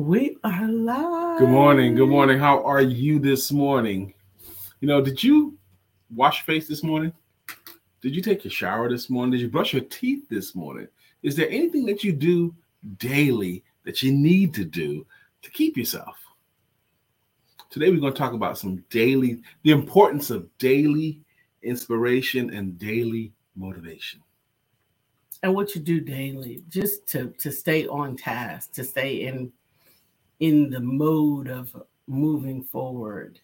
We are live. Good morning. Good morning. How are you this morning? You know, did you wash your face this morning? Did you take your shower this morning? Did you brush your teeth this morning? Is there anything that you do daily that you need to do to keep yourself? Today, we're going to talk about some daily, the importance of daily inspiration and daily motivation. And what you do daily, just to to stay on task, to stay in in the mode of moving forward.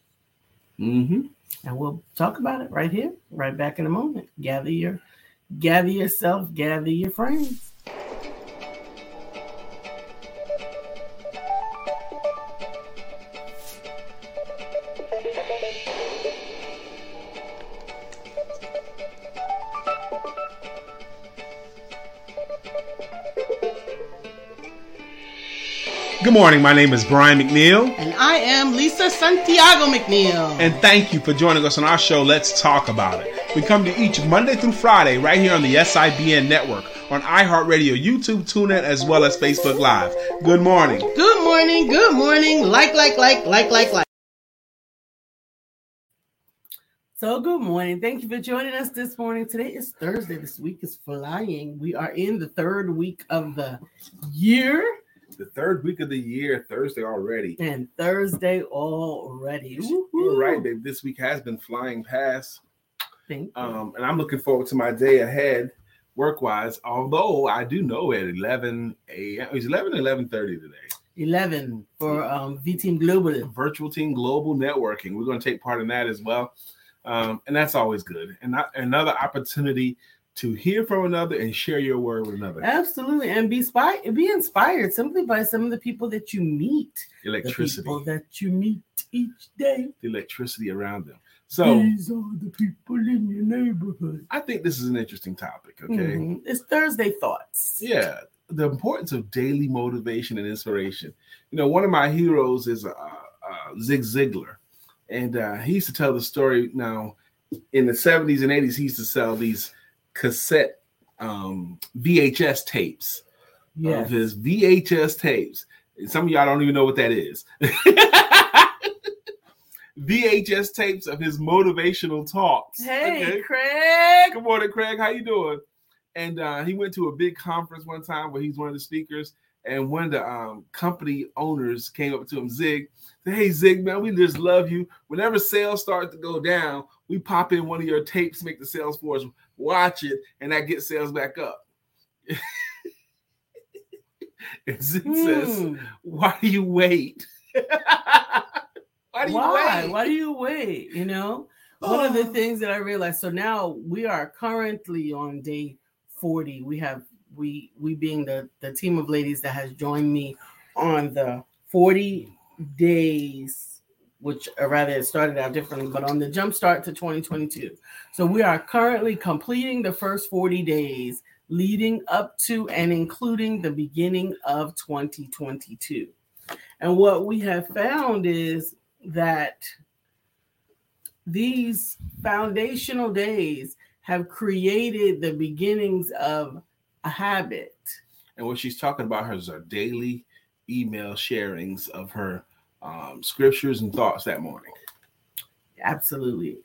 Mm-hmm. And we'll talk about it right here, right back in a moment. Gather your gather yourself, gather your friends. Morning. My name is Brian McNeil, And I am Lisa Santiago McNeil. and thank you for joining us on our show, Let's Talk About It. We come to each Monday through Friday right here on the SIBN network, on iHeartRadio, YouTube, TuneIn, as well as Facebook Live. Good morning. good morning, good morning. Like, like, like, like, like, like. So, good morning. Thank you for joining us this morning. Today is Thursday. This week is flying. We are in the third week of the year The third week of the year, Thursday already. and Thursday already. You're right, babe. This week has been flying past. Um, and I'm looking forward to my day ahead work wise. Although I do know at 11 a.m. It's 11 11 30 today. 11 for um, V Team Global. Virtual Team Global Networking. We're going to take part in that as well. Um, and that's always good. And not, another opportunity to hear from another and share your word with another. Absolutely. And be, spy- be inspired simply by some of the people that you meet. The Electricity, people that you meet each day. the electricity around them. So These are the people in your neighborhood. I think this is an interesting topic. Okay. Mhm. It's Thursday Thoughts. Yeah, the importance of daily motivation and inspiration. You know, one of my heroes is uh, uh, Zig Ziglar, and uh, he used to tell the story. Now, in the seventies and eighties, he used to sell these cassette um, VHS tapes Yes. of his VHS tapes. Some of y'all don't even know what that is. VHS tapes of his motivational talks. Hey, okay? Craig. Good morning, Craig. How you doing? And uh, he went to a big conference one time where he's one of the speakers, and one of the um, company owners came up to him, Zig. Said, hey, Zig, man, we just love you. Whenever sales start to go down, we pop in one of your tapes, make the sales force watch it, and that gets sales back up. and Zig says, Hmm. "Why do you wait? Why do you Why? wait? Why do you wait? You know, one of the Oh. things that I realized. So now we are currently on day 40. We have we we being the the team of ladies that has joined me on the 40 days, which or rather it started out differently, but on the jump start to 2022. So we are currently completing the first 40 days leading up to and including the beginning of 2022. And what we have found is that these foundational days have created the beginnings of a habit. And what she's talking about is her daily email sharings of her um, scriptures and thoughts that morning. Absolutely.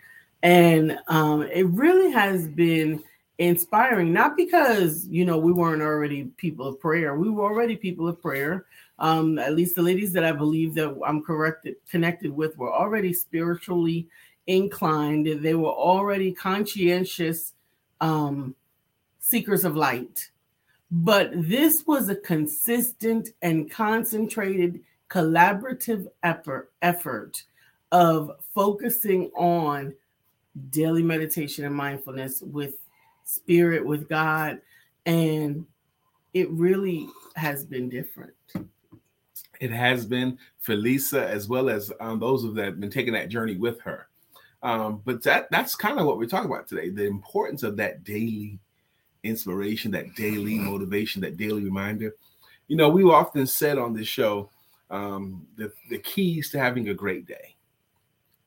And um, it really has been inspiring, not because, you know, we weren't already people of prayer. We were already people of prayer. Um, at least the ladies that I believe that I'm corrected, connected with were already spiritually inclined. They were already conscientious um, seekers of light. But this was a consistent and concentrated collaborative effort, effort of focusing on daily meditation and mindfulness with spirit, with God. And it really has been different. It has been for Lisa as well as um, those of that have been taking that journey with her. Um, but that that's kind of what we're talking about today: the importance of that daily inspiration, that daily motivation, that daily reminder. You know, we often said on this show um, the the keys to having a great day.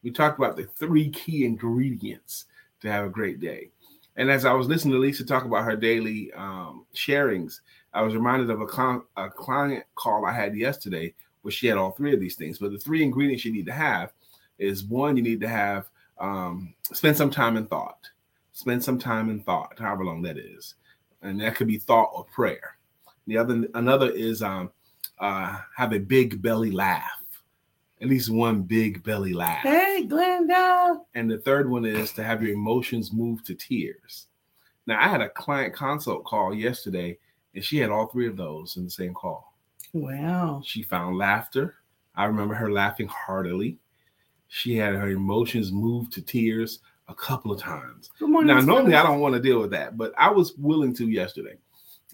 We talked about the three key ingredients to have a great day. And as I was listening to Lisa talk about her daily um, sharings, I was reminded of a, a client call I had yesterday where she had all three of these things. But the three ingredients you need to have is one, you need to have um, spend some time in thought. Spend some time in thought, however long that is, and that could be thought or prayer. The other another is um, uh, have a big belly laugh, at least one big belly laugh. Hey, Glenda. And the third one is to have your emotions move to tears. Now, I had a client consult call yesterday, and she had all three of those in the same call. Wow. She found laughter. I remember her laughing heartily. She had her emotions move to tears a couple of times. Good morning. Now, normally I don't want to deal with that, but I was willing to yesterday.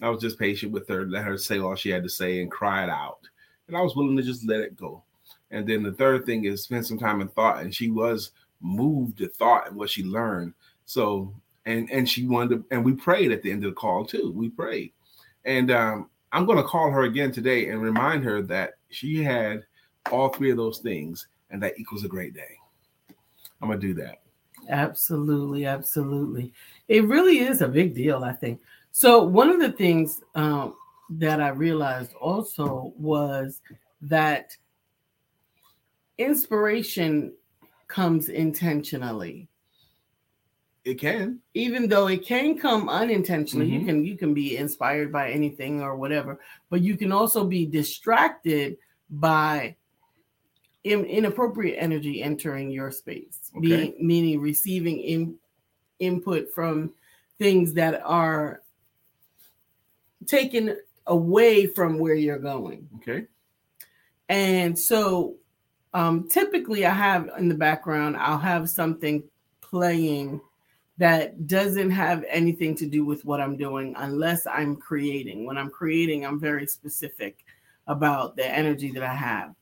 I was just patient with her, let her say all she had to say and cry it out. And I was willing to just let it go. And then the third thing is spend some time in thought. And she was moved to thought and what she learned. So, and and she wanted to, and we prayed at the end of the call too. We prayed. And um, I'm going to call her again today and remind her that she had all three of those things, and that equals a great day. I'm going to do that. Absolutely, absolutely. It really is a big deal, I think. So one of the things um, that I realized also was that inspiration comes intentionally. It can. Even though it can come unintentionally, you Mhm. can you can be inspired by anything or whatever, but you can also be distracted by in, inappropriate energy entering your space, Okay. being meaning receiving in, input from things that are taken away from where you're going. Okay. And so um, typically I have in the background, I'll have something playing that doesn't have anything to do with what I'm doing unless I'm creating. When I'm creating, I'm very specific about the energy that I have.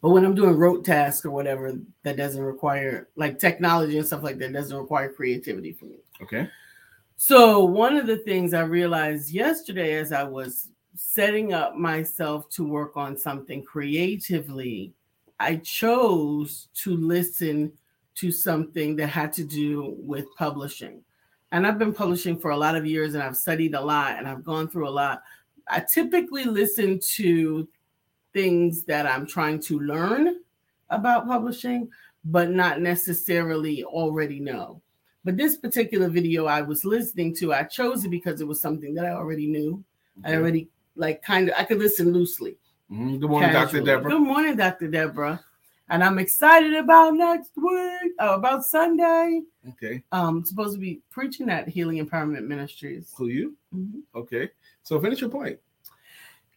But when I'm doing rote tasks or whatever, that doesn't require like technology and stuff like that doesn't require creativity for me. Okay. So, one of the things I realized yesterday as I was setting up myself to work on something creatively, I chose to listen to something that had to do with publishing. And I've been publishing for a lot of years and I've studied a lot and I've gone through a lot. I typically listen to things that I'm trying to learn about publishing, but not necessarily already know. But this particular video I was listening to, I chose it because it was something that I already knew. I already like kind of I could listen loosely. Mhm. Good morning, Dr. Deborah. Good morning, Dr. Deborah. And I'm excited about next week, uh, about Sunday. Okay. Um, supposed to be preaching at Healing Empowerment Ministries. Who you? Mhm. Okay. So finish your point.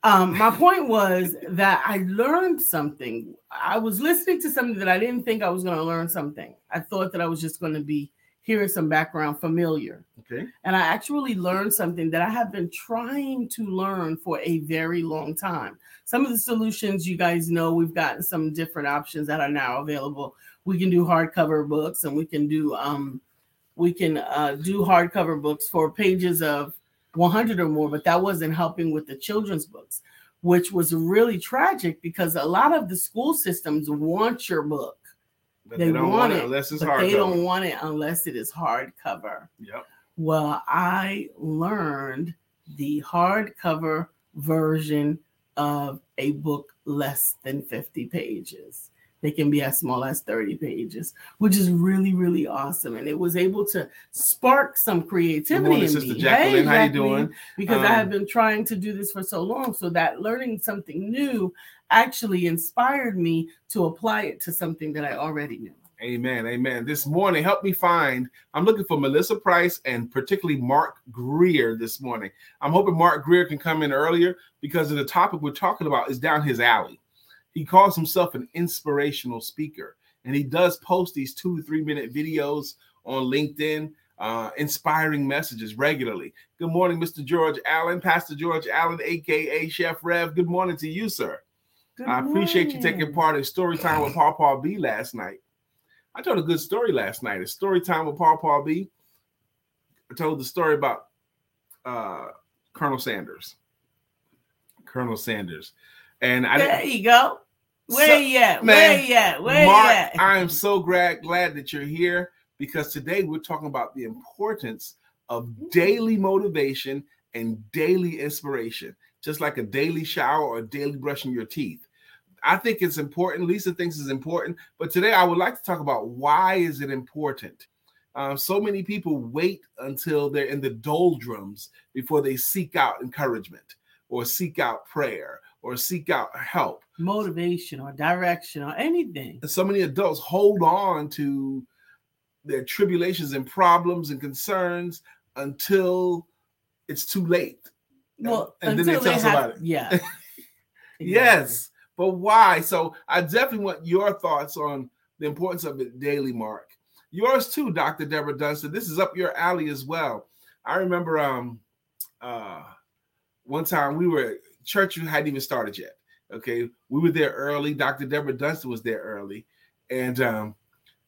Um, my point was that I learned something. I was listening to something that I didn't think I was going to learn something. I thought that I was just going to be hearing some background familiar. Okay. And I actually learned something that I have been trying to learn for a very long time. Some of the solutions you guys know, we've gotten some different options that are now available. We can do hardcover books and we can do um we can uh, do hardcover books for pages of 100 or more, but that wasn't helping with the children's books, which was really tragic because a lot of the school systems want your book, But They they, don't want want it it, unless it's but hard. they don't want it unless it is hardcover. Yep. Well, I learned the hardcover version of a book less than 50 pages. They can be as small as 30 pages, which is really, really awesome. And it was able to spark some creativity morning, in Sister me. Jacqueline. How you doing? Because I have Um, been trying to do this for so long. So that learning something new actually inspired me to apply it to something that I already knew. Amen. Amen. This morning, help me find. I'm looking for Melissa Price and particularly Mark Greer this morning. I'm hoping Mark Greer can come in earlier because of the topic we're talking about is down his alley. He calls himself an inspirational speaker, and he does post these two three minute videos on LinkedIn, uh, inspiring messages regularly. Good morning, Mr. George Allen, Pastor George Allen, aka Chef Rev. Good morning to you, sir. Good I appreciate you taking part in story time with Paul Paul B last night. I told a good story last night. It's story time with Paul Paul B. I told the story about uh, Colonel Sanders. Colonel Sanders. And I There you go. Where So- you at? man, Where you at? Where Mark, you at? I am so glad glad that you're here because today we're talking about the importance of daily motivation and daily inspiration, just like a daily shower or daily brushing your teeth. I think it's important. Lisa thinks it's important, but today I would like to talk about why is it important. Um, so many people wait until they're in the doldrums before they seek out encouragement or seek out prayer or seek out help, motivation or direction or anything. And so many adults hold on to their tribulations and problems and concerns until it's too late. Well, and, and then they tell us about it. Yeah. exactly. yes. But why? So I definitely want your thoughts on the importance of it daily, Mark. Yours too, Dr. Deborah Dunstan. This is up your alley as well. I remember um uh one time we were church hadn't even started yet. Okay, we were there early. Dr. Deborah Dunstan was there early, and um,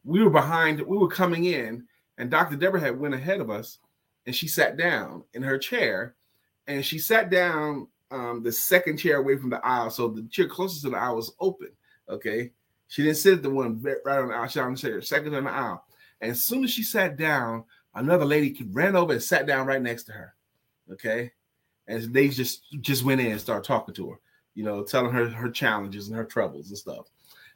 we were behind. We were coming in, and Dr. Deborah had went ahead of us, and she sat down in her chair, and she sat down um, the second chair away from the aisle, so the chair closest to the aisle was open. Okay, she didn't sit at the one right on the aisle. She on the chair, second on the aisle. And as soon as she sat down, another lady ran over and sat down right next to her. Okay, and they just just went in and started talking to her, you know, telling her her challenges and her troubles and stuff.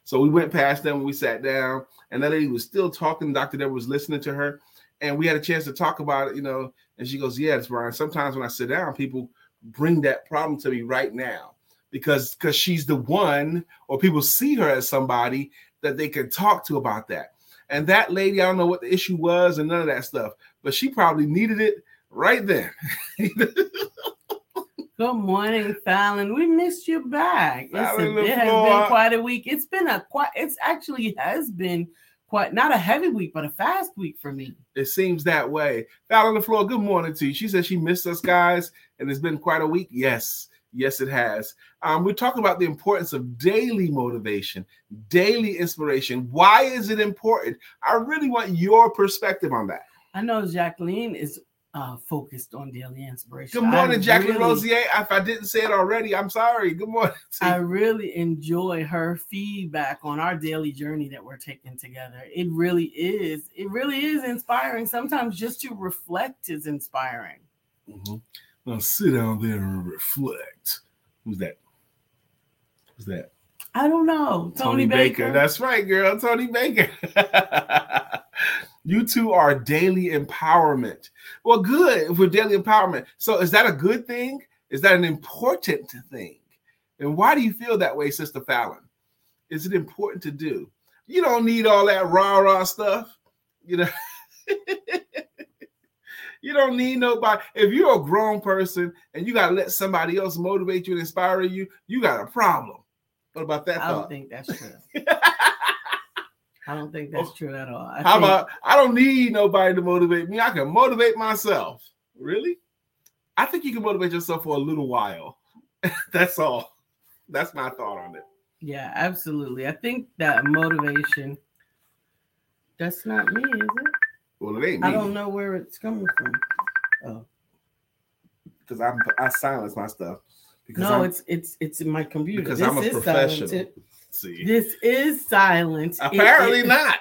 So we went past them, we sat down, and that lady was still talking. Dr. Deborah was listening to her, and we had a chance to talk about it, you know. And she goes, "Yes, Brian. Sometimes when I sit down, people bring that problem to me right now because because she's the one, or people see her as somebody that they can talk to about that. And that lady, I don't know what the issue was and none of that stuff, but she probably needed it right then. Good morning, Fallon. We missed you back. A, it has been quite a week. It's been a quite. It's actually has been quite not a heavy week, but a fast week for me. It seems that way. Fallon the floor. Good morning to you. She said she missed us, guys, and it's been quite a week. Yes, yes, it has. Um, we're talking about the importance of daily motivation, daily inspiration. Why is it important? I really want your perspective on that. I know Jacqueline is uh, focused on daily inspiration. Good morning, I Jacqueline really, Rosier. If I didn't say it already, I'm sorry. Good morning. I really enjoy her feedback on our daily journey that we're taking together. It really is. It really is inspiring. Sometimes just to reflect is inspiring. Mm-hmm. Now sit down there and reflect. Who's that? Who's that? I don't know. Tony, Tony Baker. Baker. That's right, girl. Tony Baker. You two are daily empowerment. Well, good for daily empowerment. So, is that a good thing? Is that an important thing? And why do you feel that way, Sister Fallon? Is it important to do? You don't need all that rah rah stuff. You know, you don't need nobody. If you're a grown person and you got to let somebody else motivate you and inspire you, you got a problem. What about that? I don't think that's true. I don't think that's oh, true at all. I How think, about I don't need nobody to motivate me. I can motivate myself. Really? I think you can motivate yourself for a little while. that's all. That's my thought on it. Yeah, absolutely. I think that motivation. That's not me, is it? Well, it ain't me. I don't know where it's coming from. Oh, because I I silence my stuff. Because no, I'm, it's it's it's in my computer. Because this I'm a professional. See, this is silent. Apparently it, it, not.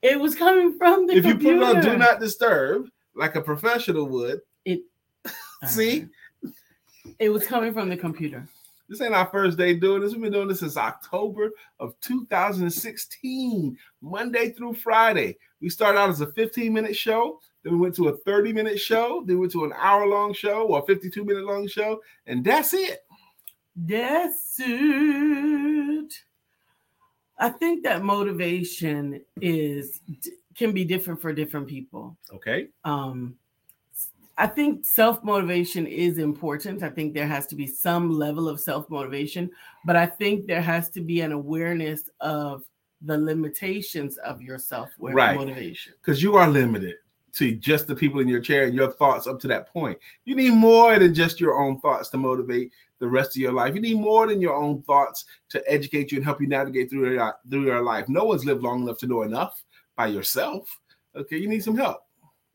It was coming from the. Computer. If computer. you put it on do not disturb, like a professional would, it. See, uh, it was coming from the computer. This ain't our first day doing this. We've been doing this since October of 2016, Monday through Friday. We started out as a 15 minute show. Then we went to a 30 minute show. Then we went to an hour long show or 52 minute long show. And that's it. That's it. I think that motivation is can be different for different people. Okay. Um, I think self motivation is important. I think there has to be some level of self motivation, but I think there has to be an awareness of the limitations of your self motivation. Because you are limited to just the people in your chair and your thoughts up to that point. You need more than just your own thoughts to motivate the rest of your life. You need more than your own thoughts to educate you and help you navigate through your, through your life. No one's lived long enough to know enough by yourself. Okay, you need some help.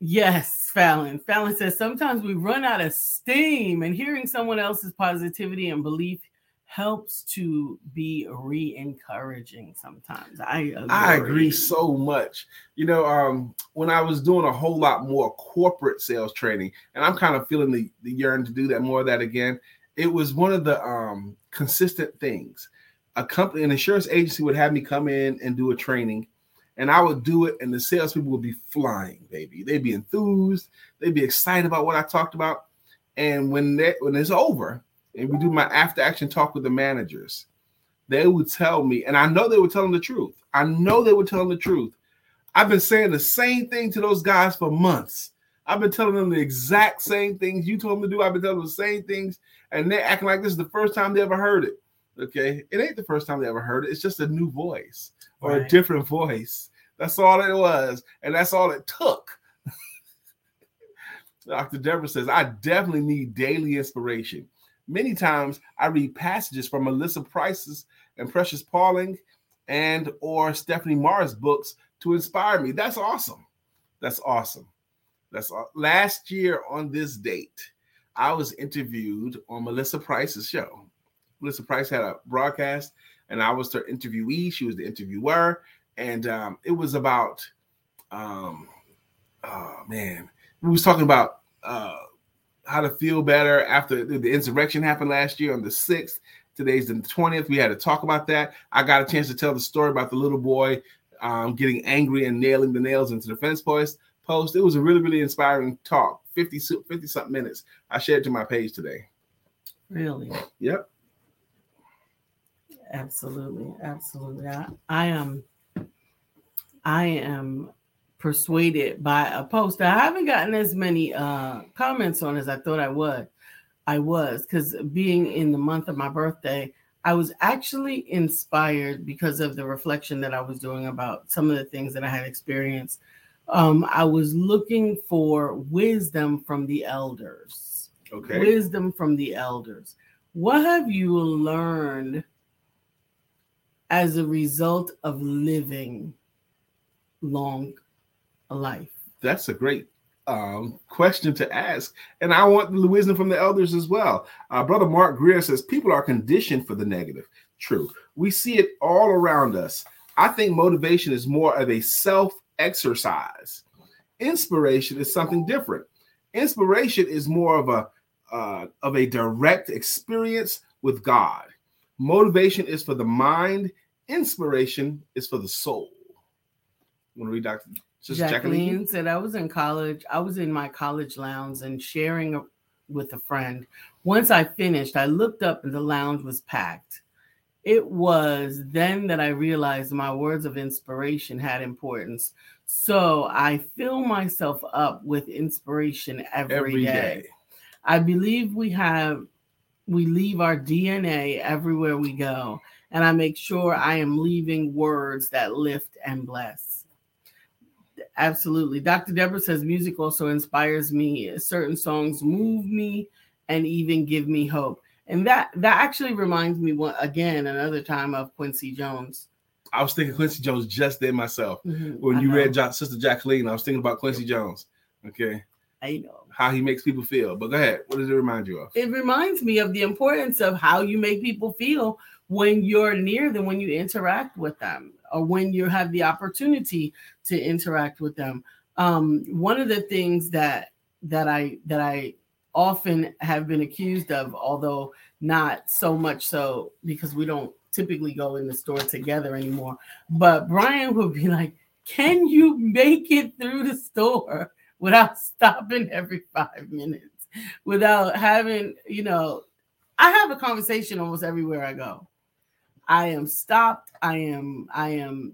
Yes, Fallon. Fallon says sometimes we run out of steam, and hearing someone else's positivity and belief helps to be re-encouraging sometimes. I agree. I agree so much. You know, um, when I was doing a whole lot more corporate sales training, and I'm kind of feeling the, the yearn to do that more of that again. It was one of the um, consistent things. A company, an insurance agency would have me come in and do a training, and I would do it, and the salespeople would be flying, baby. They'd be enthused, they'd be excited about what I talked about. And when that when it's over, and we do my after action talk with the managers, they would tell me, and I know they were telling the truth. I know they were telling the truth. I've been saying the same thing to those guys for months. I've been telling them the exact same things you told them to do. I've been telling them the same things, and they're acting like this is the first time they ever heard it. Okay, it ain't the first time they ever heard it. It's just a new voice or Right. a different voice. That's all it was, and that's all it took. Dr. Deborah says, I definitely need daily inspiration. Many times I read passages from Melissa Price's and Precious Pauling and or Stephanie Mars books to inspire me. That's awesome. That's awesome. That's aw- last year on this date. I was interviewed on Melissa Price's show. Melissa Price had a broadcast, and I was her interviewee. She was the interviewer, and um, it was about, um, oh man, we was talking about uh, how to feel better after the, insurrection happened last year on the sixth. Today's the twentieth. We had to talk about that. I got a chance to tell the story about the little boy um, getting angry and nailing the nails into the fence post. Post. It was a really, really inspiring talk. 50, 50 something minutes. I shared to my page today. Really. Yep. Absolutely, absolutely. I, I am, I am persuaded by a post. I haven't gotten as many uh, comments on as I thought I would. I was because being in the month of my birthday, I was actually inspired because of the reflection that I was doing about some of the things that I had experienced. Um, I was looking for wisdom from the elders Okay. wisdom from the elders. What have you learned as a result of living long life? That's a great um, question to ask. And I want the wisdom from the elders as well. Uh, Brother Mark Greer says people are conditioned for the negative. True. We see it all around us. I think motivation is more of a self exercise. Inspiration is something different. Inspiration is more of a uh, of a direct experience with God. Motivation is for the mind. Inspiration is for the soul. Want to read Dr. Sister Jacqueline, Jacqueline? said, I was in college. I was in my college lounge and sharing with a friend. Once I finished, I looked up and the lounge was packed. It was then that I realized my words of inspiration had importance. So I fill myself up with inspiration Every day. I believe we have we leave our DNA everywhere we go, and I make sure I am leaving words that lift and bless. Absolutely. Dr. Deborah says music also inspires me. Certain songs move me and even give me hope. And that that actually reminds me one again another time of Quincy Jones. I was thinking Quincy Jones just then myself. Mm-hmm. When I you read jo- Sister Jacqueline, I was thinking about Quincy Jones. Okay. I know. How he makes people feel. But go ahead. What does it remind you of? it reminds me of the importance of how you make people feel when you're near them, when you interact with them, or when you have the opportunity to interact with them. Um, one of the things that that I that I often have been accused of, although not so much so because we don't typically go in the store together anymore. But Brian would be like, "Can you make it through the store without stopping every five minutes?" without having, you know, I have a conversation almost everywhere I go. I am stopped. I am, I am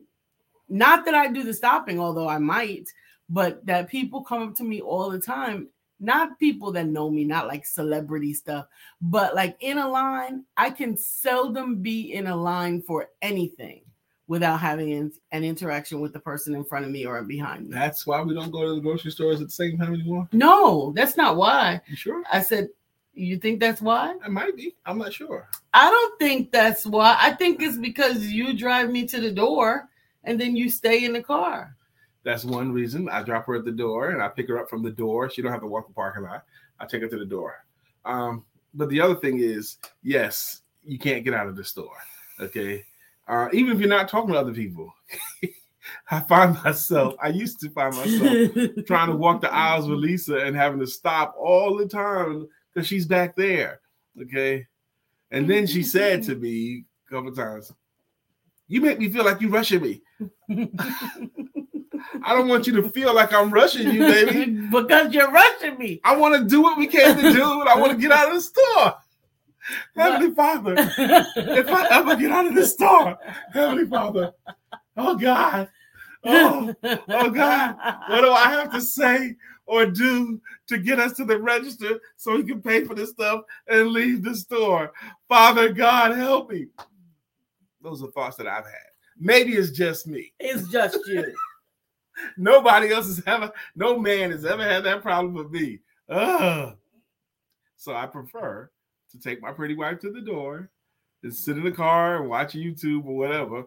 not that I do the stopping, although I might, but that people come up to me all the time. Not people that know me, not like celebrity stuff, but like in a line, I can seldom be in a line for anything without having an, interaction with the person in front of me or behind me. That's why we don't go to the grocery stores at the same time anymore. No, that's not why. You sure? I said, You think that's why? It might be. I'm not sure. I don't think that's why. I think it's because you drive me to the door and then you stay in the car. That's one reason. I drop her at the door and I pick her up from the door. She don't have to walk the parking lot. I take her to the door. Um, but the other thing is, yes, you can't get out of the store. Okay. Uh, even if you're not talking to other people, I find myself, I used to find myself trying to walk the aisles with Lisa and having to stop all the time because she's back there. Okay. And then she said to mm-hmm. me a couple times, You make me feel like you're rushing me. I don't want you to feel like I'm rushing you, baby. because you're rushing me. I want to do what we came to do, and I want to get out of the store. Heavenly Father, if I ever get out of this store, Heavenly Father, oh God, oh, oh God, what do I have to say or do to get us to the register so we can pay for this stuff and leave the store? Father God, help me. Those are thoughts that I've had. Maybe it's just me. It's just you. Nobody else has ever, no man has ever had that problem with me. Ugh. So I prefer to take my pretty wife to the door and sit in the car and watch YouTube or whatever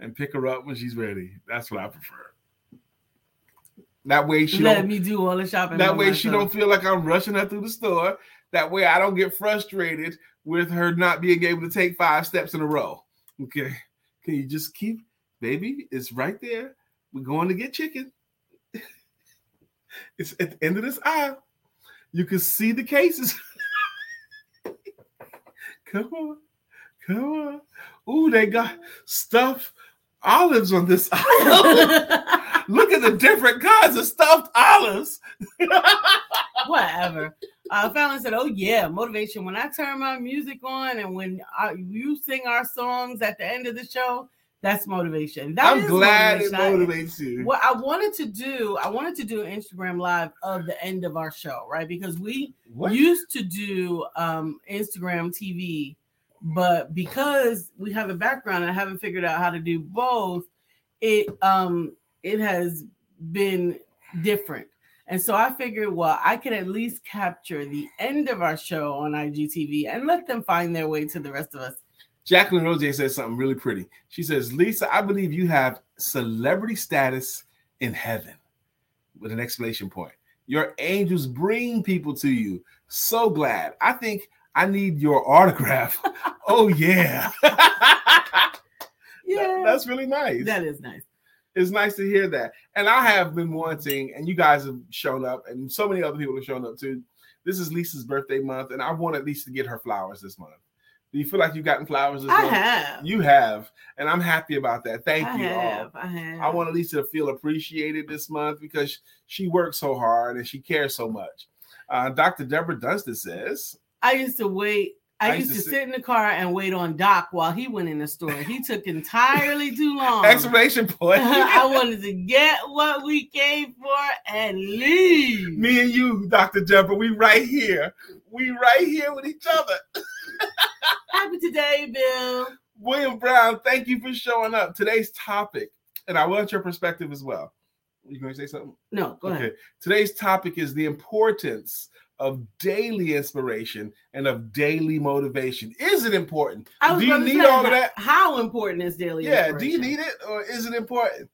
and pick her up when she's ready. That's what I prefer. That way she Let don't, me do all the shopping. that way she don't feel like I'm rushing her through the store. That way I don't get frustrated with her not being able to take five steps in a row. Okay. Can you just keep, baby? It's right there. We're going to get chicken. it's at the end of this aisle. You can see the cases. come on. Come on. Ooh, they got stuffed olives on this aisle. Look at the different kinds of stuffed olives. Whatever. Uh, Fallon said, "Oh yeah, motivation. When I turn my music on and when I, you sing our songs at the end of the show, that's motivation. That I'm glad it motivation. I- motivates you. What I wanted to do, I wanted to do an Instagram live of the end of our show, right? Because we What? used to do um Instagram TV, but because we have a background and I haven't figured out how to do both, it um it has been different. And so I figured, well, I could at least capture the end of our show on IGTV and let them find their way to the rest of us. Jacqueline Rosier says something really pretty. She says, Lisa, I believe you have celebrity status in heaven with an exclamation point. Your angels bring people to you. So glad. I think I need your autograph. oh, yeah. Yeah, That's really nice. that is nice. it's nice to hear that. And I have been wanting, and you guys have shown up, and so many other people have shown up too. This is Lisa's birthday month, and I want at least to get her flowers this month. Do you feel like you've gotten flowers this I month? have. You have, and I'm happy about that. Thank I you all. I have. I want Lisa to feel appreciated this month because she works so hard and she cares so much. Uh, Dr. Deborah Dunstan says, I used to wait. I, I used, used to to sit in the car and wait on Doc while he went in the store. He took entirely too long. exclamation point. I wanted to get what we came for and leave. Me and you, Dr. Deborah, we right here. We right here with each other. Happy today, Bill. William Brown, thank you for showing up. Today's topic, and I want your perspective as well. You going to say something? No, go ahead. Today's topic is the importance of daily inspiration and of daily motivation. Is it important? I was Do you need all of that? How important is daily? Yeah. Do you need it or is it important?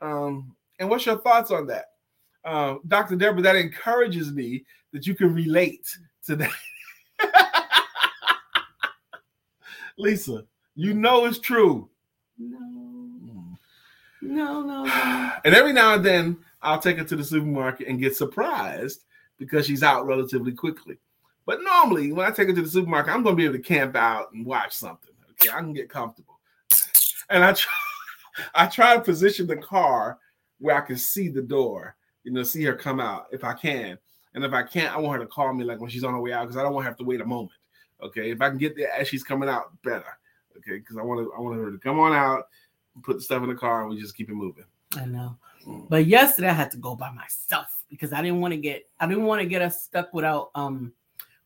Um, and what's your thoughts on that? Um, Dr. Deborah, that encourages me that you can relate to that. Lisa, you know it's true. No, no, no, no. And every now and then I'll take her to the supermarket and get surprised because she's out relatively quickly. But normally, when I take her to the supermarket, I'm going to be able to camp out and watch something. Okay, I can get comfortable. And I try, I try to position the car where I can see the door, you know, see her come out if I can. And if I can't, I want her to call me like when she's on her way out because I don't want to have to wait a moment. Okay, if I can get there as she's coming out, better. Okay, because I want to, I want her to come on out, put the stuff in the car, and we just keep it moving. I know. Mm. But yesterday I had to go by myself because I didn't want to get I didn't want to get us stuck without um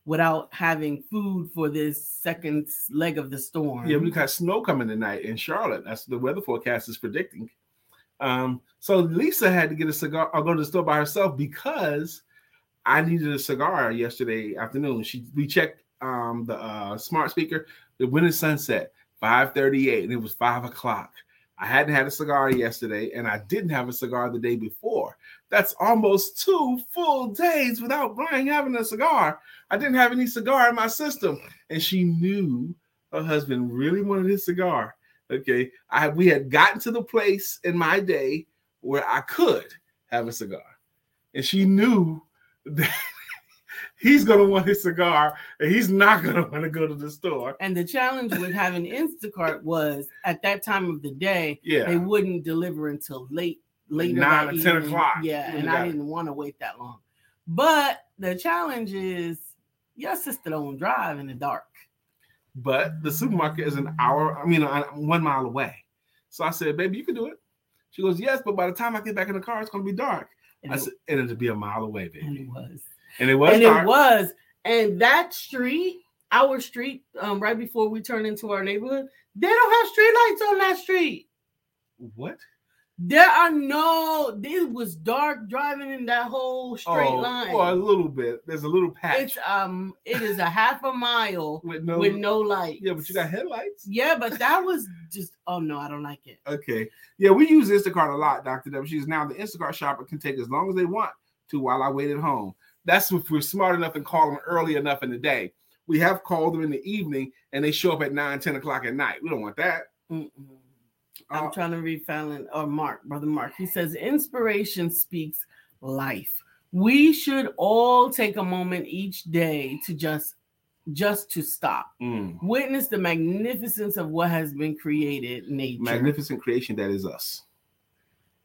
without having food for this second leg of the storm. Yeah, we got snow coming tonight in Charlotte. That's the weather forecast is predicting. Um, so Lisa had to get a cigar or go to the store by herself because I needed a cigar yesterday afternoon. She we checked um the uh smart speaker, the winter sunset, 538, and it was five o'clock. I hadn't had a cigar yesterday, and I didn't have a cigar the day before. That's almost two full days without Brian having a cigar. I didn't have any cigar in my system, and she knew her husband really wanted his cigar. Okay, I we had gotten to the place in my day where I could have a cigar, and she knew that he's gonna want his cigar, and he's not gonna want to go to the store. And the challenge with having Instacart was at that time of the day, Yeah, they wouldn't deliver until late, later. nine or 10 o'clock. Yeah, You and I didn't want to wait that long. But the challenge is your sister don't drive in the dark. but the supermarket is an hour. I mean, uh, one mile away. So I said, "Baby, you can do it." She goes, "Yes, but by the time I get back in the car, it's gonna be dark." And, I it, said, "And it'll be a mile away, and baby." it was. And it was and dark. it was. And that street, our street, um, right before we turn into our neighborhood, they don't have street lights on that street. What? There are no. It was dark driving in that whole straight oh, line. Well, a little bit. There's a little patch it's um, it is a half a mile with no. with no light. yeah, but you got headlights. Yeah, but that was just. Oh no, I don't like it. Okay. Yeah, we use Instacart a lot, Dr. W. She's now the Instacart shopper can take as long as they want to while I wait at home. That's if we're smart enough and call them early enough in the day. We have called them in the evening and they show up at 9, 10 o'clock at night. We don't want that. Mm-mm. I'm Uh, trying to read Fallon or Mark, brother Mark. He says inspiration speaks life. We should all take a moment each day to just just to stop. mm, Witness the magnificence of what has been created, nature. magnificent creation that is us.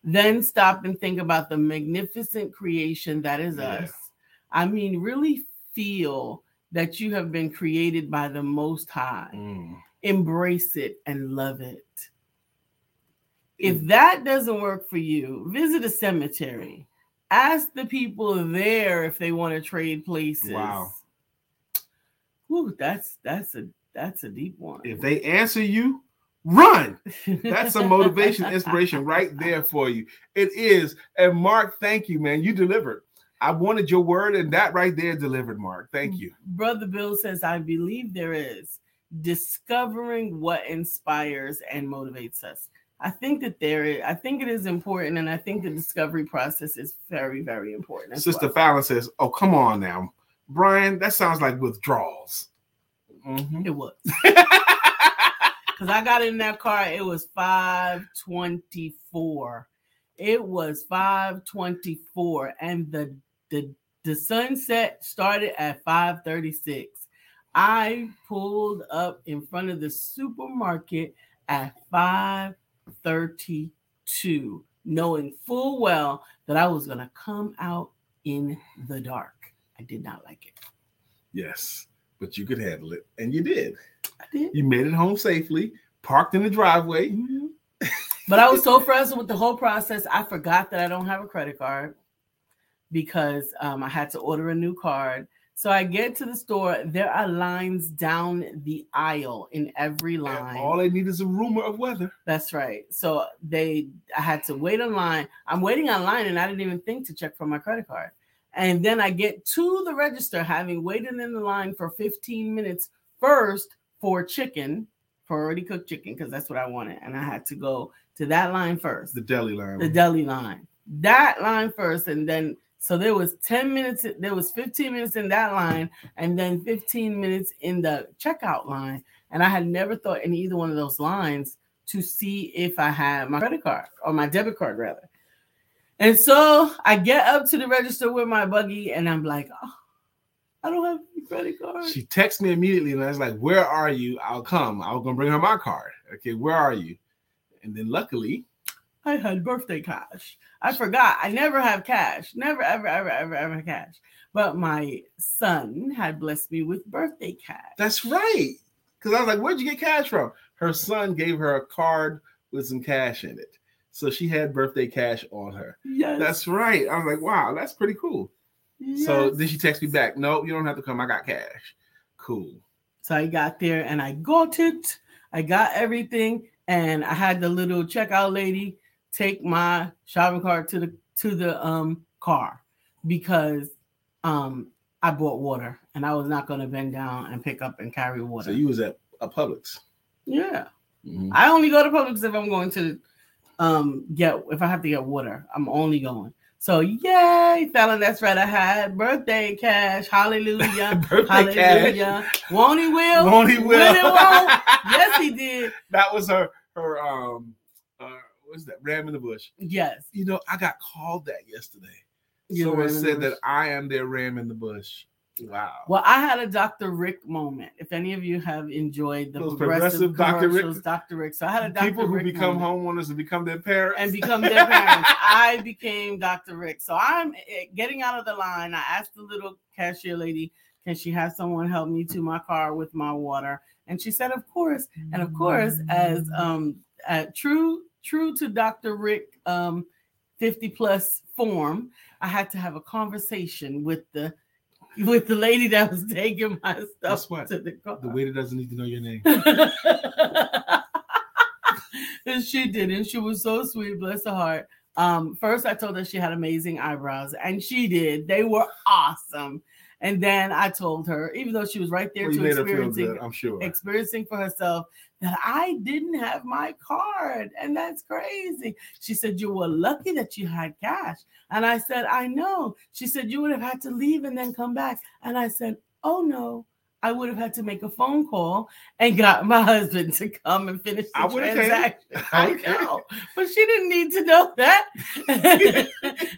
then stop and think about the magnificent creation that is Yeah. us. I mean, really feel that you have been created by the Most High. Mm. Embrace it and love it. If Mm. that doesn't work for you, visit a cemetery. Ask the people there if they want to trade places. Wow. Whew, that's that's a that's a deep one. If they answer you, run. That's a motivation, inspiration right there for you. It is. And Mark, thank you, man. You delivered. I wanted your word, and that right there delivered, Mark. Thank you. Brother Bill says, I believe there is discovering what inspires and motivates us. I think that there is, I think it is important, and I think the discovery process is very, very important. Sister well. Fallon says, Oh, come on now. Brian, that sounds like withdrawals. Mhm. it was. Because I got in that car, it was 524. It was 524, and the the the sunset started at 536. I pulled up in front of the supermarket at 532, knowing full well that I was gonna come out in the dark. I did not like it. Yes, but you could handle it. And you did. I did. You made it home safely, parked in the driveway. Mhm. but I was so frustrated with the whole process. I forgot that I don't have a credit card because um, I had to order a new card. So I get to the store. There are lines down the aisle in every And line. all they need is a rumor of weather. That's right. So they, I had to wait in line. I'm waiting online, and I didn't even think to check for my credit card. And then I get to the register, having waited in the line for 15 minutes first for chicken, for already cooked chicken, because that's what I wanted. And I had to go to that line first, The deli line. the deli line, that line first, and then so there was 10 minutes, there was 15 minutes in that line, and then 15 minutes in the checkout line. And I had never thought in either one of those lines to see if I had my credit card or my debit card rather. And so I get up to the register with my buggy, and I'm like, oh, I don't have any credit card. She texted me immediately and I was like, Where are you? I'll come. I was gonna bring her my card. Okay, where are you? And then luckily, I had birthday cash. I forgot. I never have cash. Never, ever, ever, ever, ever cash. But my son had blessed me with birthday cash. that's right. Because I was like, Where'd you get cash from? Her son gave her a card with some cash in it. So she had birthday cash on her. Yes. That's right. I was like, wow, that's pretty cool. Yes. So then she texted me back, no, you don't have to come. I got cash. Cool. So I got there and I got it. I got everything, and I had the little checkout lady take my shopping cart to the to the um car because um I bought water and I was not going to bend down and pick up and carry water. So you was at a Publix. yeah, Mhm. I only go to Publix if I'm going to um get if I have to get water. I'm only going. So yay, Fallon, that's right. I had birthday cash. Hallelujah. Birthday Hallelujah. Won't he will? Won't he will? won't? yes, he did. that was her her um what's that ram in the bush Yes. you know i got called that yesterday You're someone said that i am their ram in the bush wow Well, I had a Dr. Rick moment. If any of you have enjoyed the Those progressive, progressive Dr. Rick- Dr. Rick. So I had a Dr. people who Rick become moment. homeowners and become their parents and become their parents. I became Dr. Rick. So I'm eh, getting out of the line. I asked the little cashier lady, can she have someone help me to my car with my water? And she said, of course. And of course, as um true true to Dr. Rick um 50 plus form, I had to have a conversation with the with the lady that was taking my stuff what? to the car. the waiter doesn't need to know your name and she did, and she was so sweet, bless her heart. Um, first I told her she had amazing eyebrows, and she did. They were awesome. And then I told her, even though she was right there well, to made her feel experiencing good i'm sure experiencing for herself that I didn't have my card. And that's crazy. She said, You were lucky that you had cash. And I said, I know. She said, You would have had to leave and then come back. And I said, Oh no. I would have had to make a phone call and got my husband to come and finish the I transaction. I I would've came. know, but she didn't need to know that.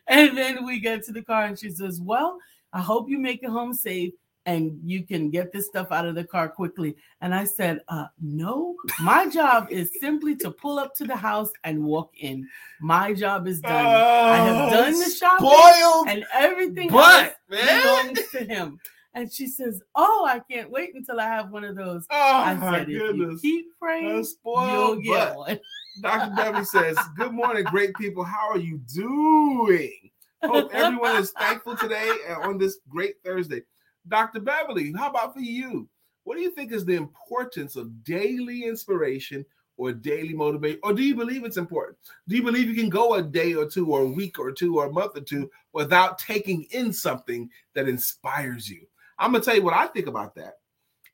and then we get to the car and she says, Well, I hope you make it home safe and you can get this stuff out of the car quickly. And I said, uh, no, my job is simply to pull up to the house and walk in. My job is done. I have done the shopping spoiled and everything man. belongs to him. And she says, Oh, I can't wait until I have one of those. oh I my said, if you goodness keep praying, you'll get one. Dr. Beverly says, Good morning, great people. How are you doing? Hope everyone is thankful today on this great Thursday. Dr. Beverly, how about for you? What do you think is the importance of daily inspiration or daily motivation? Or do you believe it's important? Do you believe you can go a day or two or a week or two or a month or two without taking in something that inspires you? I'm going to tell you what I think about that.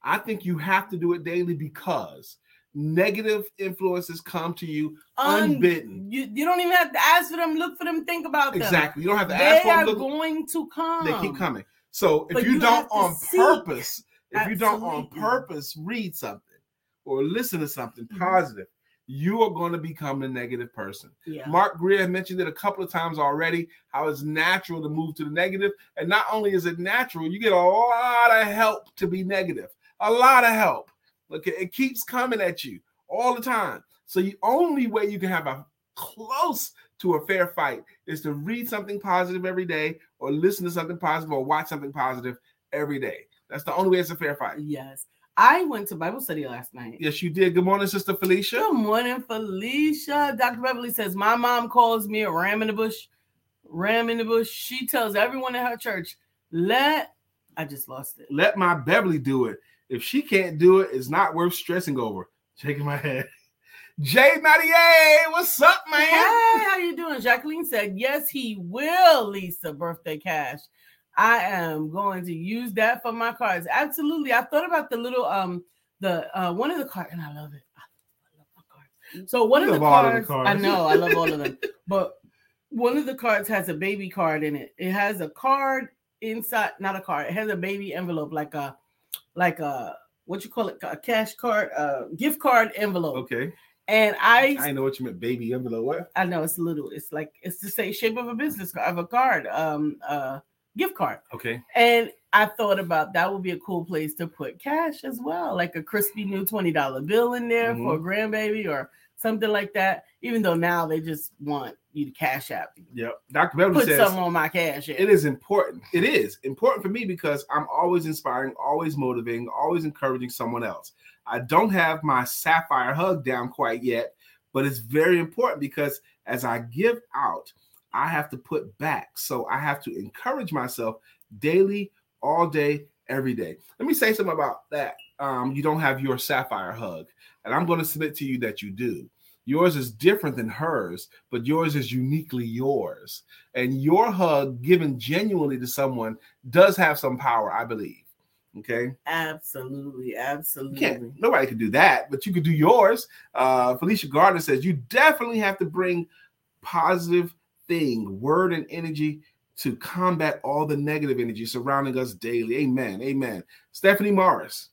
I think you have to do it daily because negative influences come to you Un- unbidden. You, you don't even have to ask for them, look for them, think about them. Exactly. You don't have to They ask for them. They are going to come. They keep coming. So if you, you don't on seek. purpose, if you don't on purpose read something or listen to something Mhm. positive, you are going to become a negative person. Yeah. Mark Greer mentioned it a couple of times already how it's natural to move to the negative. And not only is it natural, you get a lot of help to be negative, a lot of help. Okay, it keeps coming at you all the time. So the only way you can have a close to a fair fight is to read something positive every day or listen to something positive or watch something positive every day. That's the only way it's a fair fight. Yes. I went to Bible study last night. Yes, you did. Good morning, Sister Felicia. Good morning, Felicia. Dr. Beverly says, My mom calls me a ram in the bush. Ram in the bush. She tells everyone in her church, let I just lost it. Let my Beverly do it. If she can't do it, it's not worth stressing over. Shaking my head. Jay Mattier, what's up, man? Hey, how you doing? Jacqueline said, Yes, he will, Lisa, birthday cash. I am going to use that for my cards. Absolutely. I thought about the little um the uh one of the cards, and I love it. I love my cards. So one of the, all of the cards, I know I love all of them, but one of the cards has a baby card in it. It has a card inside, not a card, it has a baby envelope, like a like a what you call it, a cash card, a gift card envelope. Okay. And I I know what you meant, baby envelope. What? I know it's a little. It's like it's the same shape of a business card, of a card, um, uh, gift card. Okay. And I thought about that would be a cool place to put cash as well, like a crispy new twenty dollar bill in there for a grandbaby or something like that. Even though now they just want you to cash out, Yep. Dr. Beverly put says something on my cash. app. it is important. It is important for me because I'm always inspiring, always motivating, always encouraging someone else. I don't have my sapphire hug down quite yet, but it's very important because as I give out, I have to put back. So I have to encourage myself daily, all day, every day. Let me say something about that. Um, you don't have your sapphire hug, and I'm going to submit to you that you do. Yours is different than hers, but yours is uniquely yours. And your hug given genuinely to someone does have some power, I believe. Okay. absolutely, absolutely. nobody can do that, but you could do yours. Uh, Felicia Gardner says you definitely have to bring positive thing, word and energy to combat all the negative energy surrounding us daily. Amen. Amen. Stephanie Morris.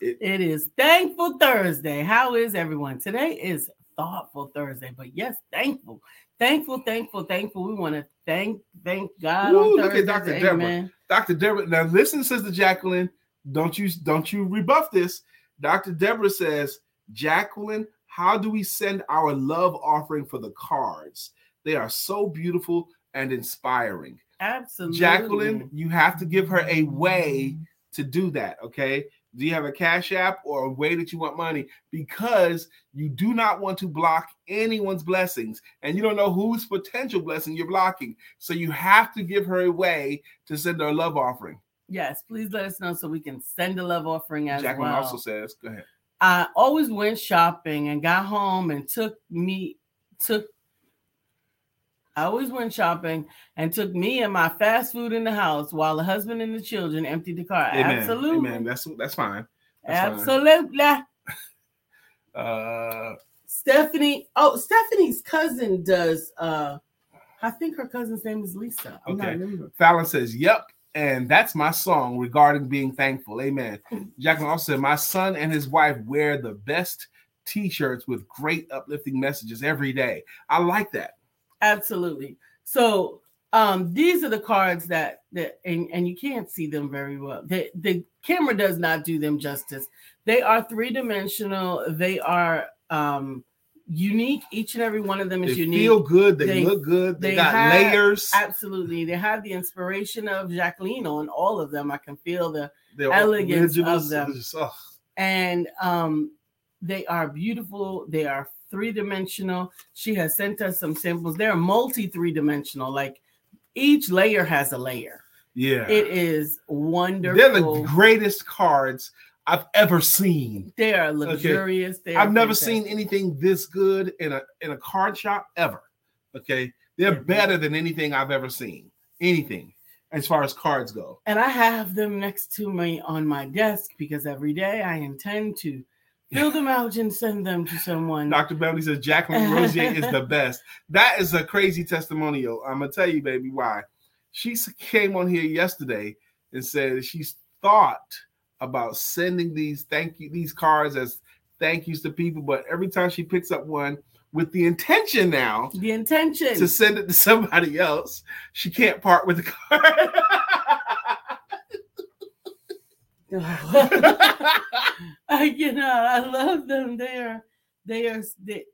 It is Thankful Thursday. How is everyone? Today is Thoughtful Thursday, but yes, thankful, thankful, thankful, thankful. We want to thank, thank God. Ooh, look at. Dr. Deborah. Amen. Dr. Deborah. Now listen, Sister Jacqueline. Don't you don't you rebuff this. Dr. Deborah says, Jacqueline, how do we send our love offering for the cards? They are so beautiful and inspiring. Absolutely. Jacqueline, you have to give her a way mm-hmm. to do that. Okay. Do you have a cash app or a way that you want money? Because you do not want to block anyone's blessings and you don't know whose potential blessing you're blocking. So you have to give her a way to send her a love offering. Yes, please let us know so we can send a love offering as Jacqueline well. also says, go ahead. I always went shopping and got home and took me took I always went shopping and took me and my fast food in the house while the husband and the children emptied the car. Amen. Absolutely. Amen. That's that's fine. That's fine. Absolutely. Uh Stephanie. Oh, Stephanie's cousin does uh I think her cousin's name is Lisa. I'm Okay. not remembering. Fallon says, Yep. And that's my song regarding being thankful. Amen. Jacqueline also said, My son and his wife wear the best t-shirts with great uplifting messages every day. I like that. Absolutely. So um these are the cards that that and, and you can't see them very well. The the camera does not do them justice. They are three-dimensional. They are um unique. Each and every one of them They is unique. feel good, they, They- look good, they, they got have- layers. Absolutely. They have the inspiration of Jacqueline on all of them. I can feel the They're elegance of them. Just, oh, and um they are beautiful they are three-dimensional she has sent us some samples they're multi three-dimensional like each layer has a layer yeah. it is wonderful They're the greatest cards I've ever seen. they are luxurious they are I've never fantastic. seen anything this good in a in a card shop ever. Okay, they're Yeah. better than anything I've ever seen. Anything as far as cards go. and i have them next to me on my desk because every day i intend to fill them out and send them to someone Dr. Beverly says Jacqueline Rosier is the best. That is a crazy testimonial. I'm gonna tell you, baby, why. She came on here yesterday and said she's thought about sending these thank you these cards as thank yous to people, but every time she picks up one with the intention now the intention to send it to somebody else, she can't part with the card. I, you know, I love them. They are, they are, they,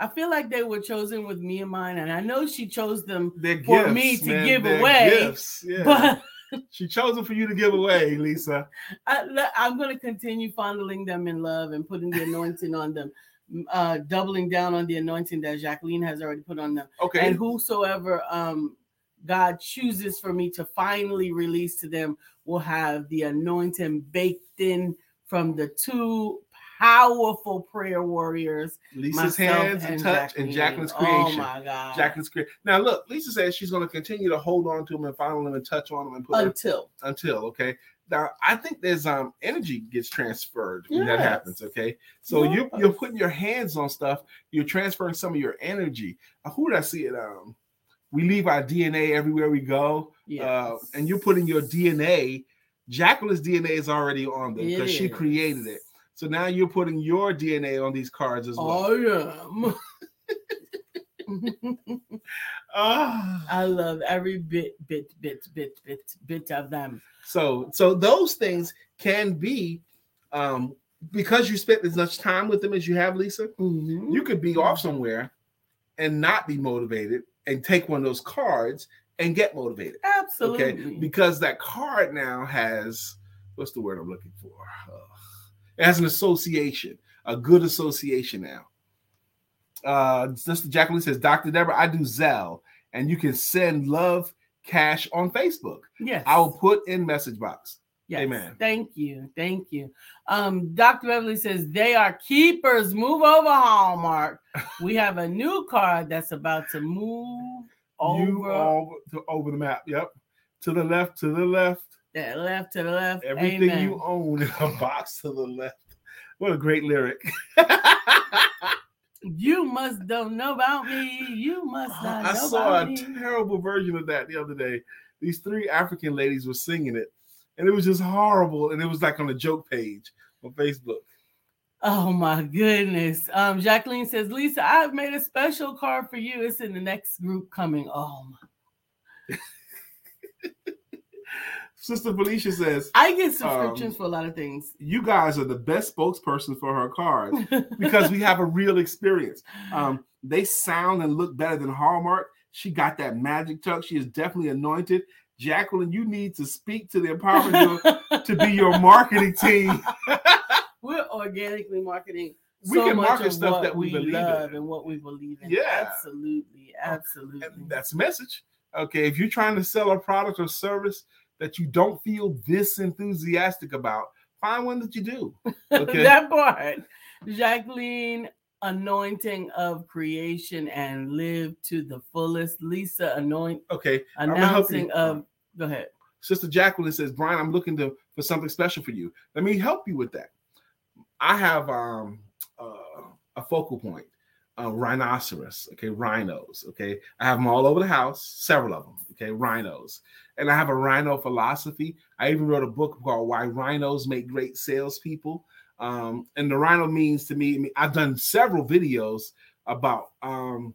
I feel like they were chosen with me in mind, and I know she chose them, They're For gifts, me to man. give They're away, Gifts. Yeah. but she chose them for you to give away, Lisa. I, I'm going to continue fondling them in love and putting the anointing on them, uh, doubling down on the anointing that Jacqueline has already put on them. Okay. And whosoever um, God chooses for me to finally release to them will have the anointing baked in from the two powerful prayer warriors, Lisa's hands and touch and Jacqueline's Oh creation. my God. Jacqueline's creation. Now look, Lisa says she's going to continue to hold on to them and follow them and touch on them and put them Until. until okay. Now I think there's um energy gets transferred when that happens. Okay, so you Yes. you're putting your hands on stuff. You're transferring some of your energy. Uh, who did I see it? Um, we leave our DNA everywhere we go. Yes. uh, and you're putting your DNA. Jacqueline's DNA is already on them because she created it. So now you're putting your DNA on these cards as well. I am. Ah. I love every bit, bit, bit, bit, bit, bit of them. so so those things can be um because you spent as much time with them as you have, Lisa. Mhm. You could be off somewhere and not be motivated and take one of those cards and get motivated. Absolutely. Okay, because that card now has what's the word I'm looking for? Uh, it has an association, a good association now. Uh, Sister Jacqueline says, Dr. Deborah, I do Zelle, and you can send love cash on Facebook. yes. I will put in message box. Yes. Amen. Thank you. Thank you. Um, Dr. Beverly says they are keepers. Move over, Hallmark. we have a new card that's about to move over all to, over the map. Yep. To the left, to the left. that left to the left. Everything Amen. you own in a box to the left. What a great lyric. You must don't know about me. You must not I saw a me. terrible version of that the other day. These three African ladies were singing it, and it was just horrible. And it was like on a joke page on Facebook. Oh my goodness. Um, Jacqueline says, Lisa, I've made a special card for you. It's in the next group coming. Oh my Sister Felicia says, I get subscriptions Um, for a lot of things. "You guys are the best spokesperson for her cards because we have a real experience. Um, they sound and look better than Hallmark. She got that magic touch. She is definitely anointed. Jacqueline, you need to speak to the empowerment to be your marketing team. We're organically marketing. We so can much market of stuff that we believe in. love and what we believe in. Yeah. absolutely, absolutely. And that's the message. Okay, if you're trying to sell a product or service that you don't feel this enthusiastic about, find one that you do. Okay. that part. Jacqueline, anointing of creation and live to the fullest. Lisa, anoint Okay, announcing of. Go ahead. Sister Jacqueline says, Brian, I'm looking to for something special for you. Let me help you with that. I have um uh, a focal point, uh, rhinoceros, okay, rhinos, okay. I have them all over the house, several of them, okay, rhinos. And I have a rhino philosophy. I even wrote a book called Why Rhinos Make Great Salespeople. Um, and the rhino means to me, I've done several videos about um,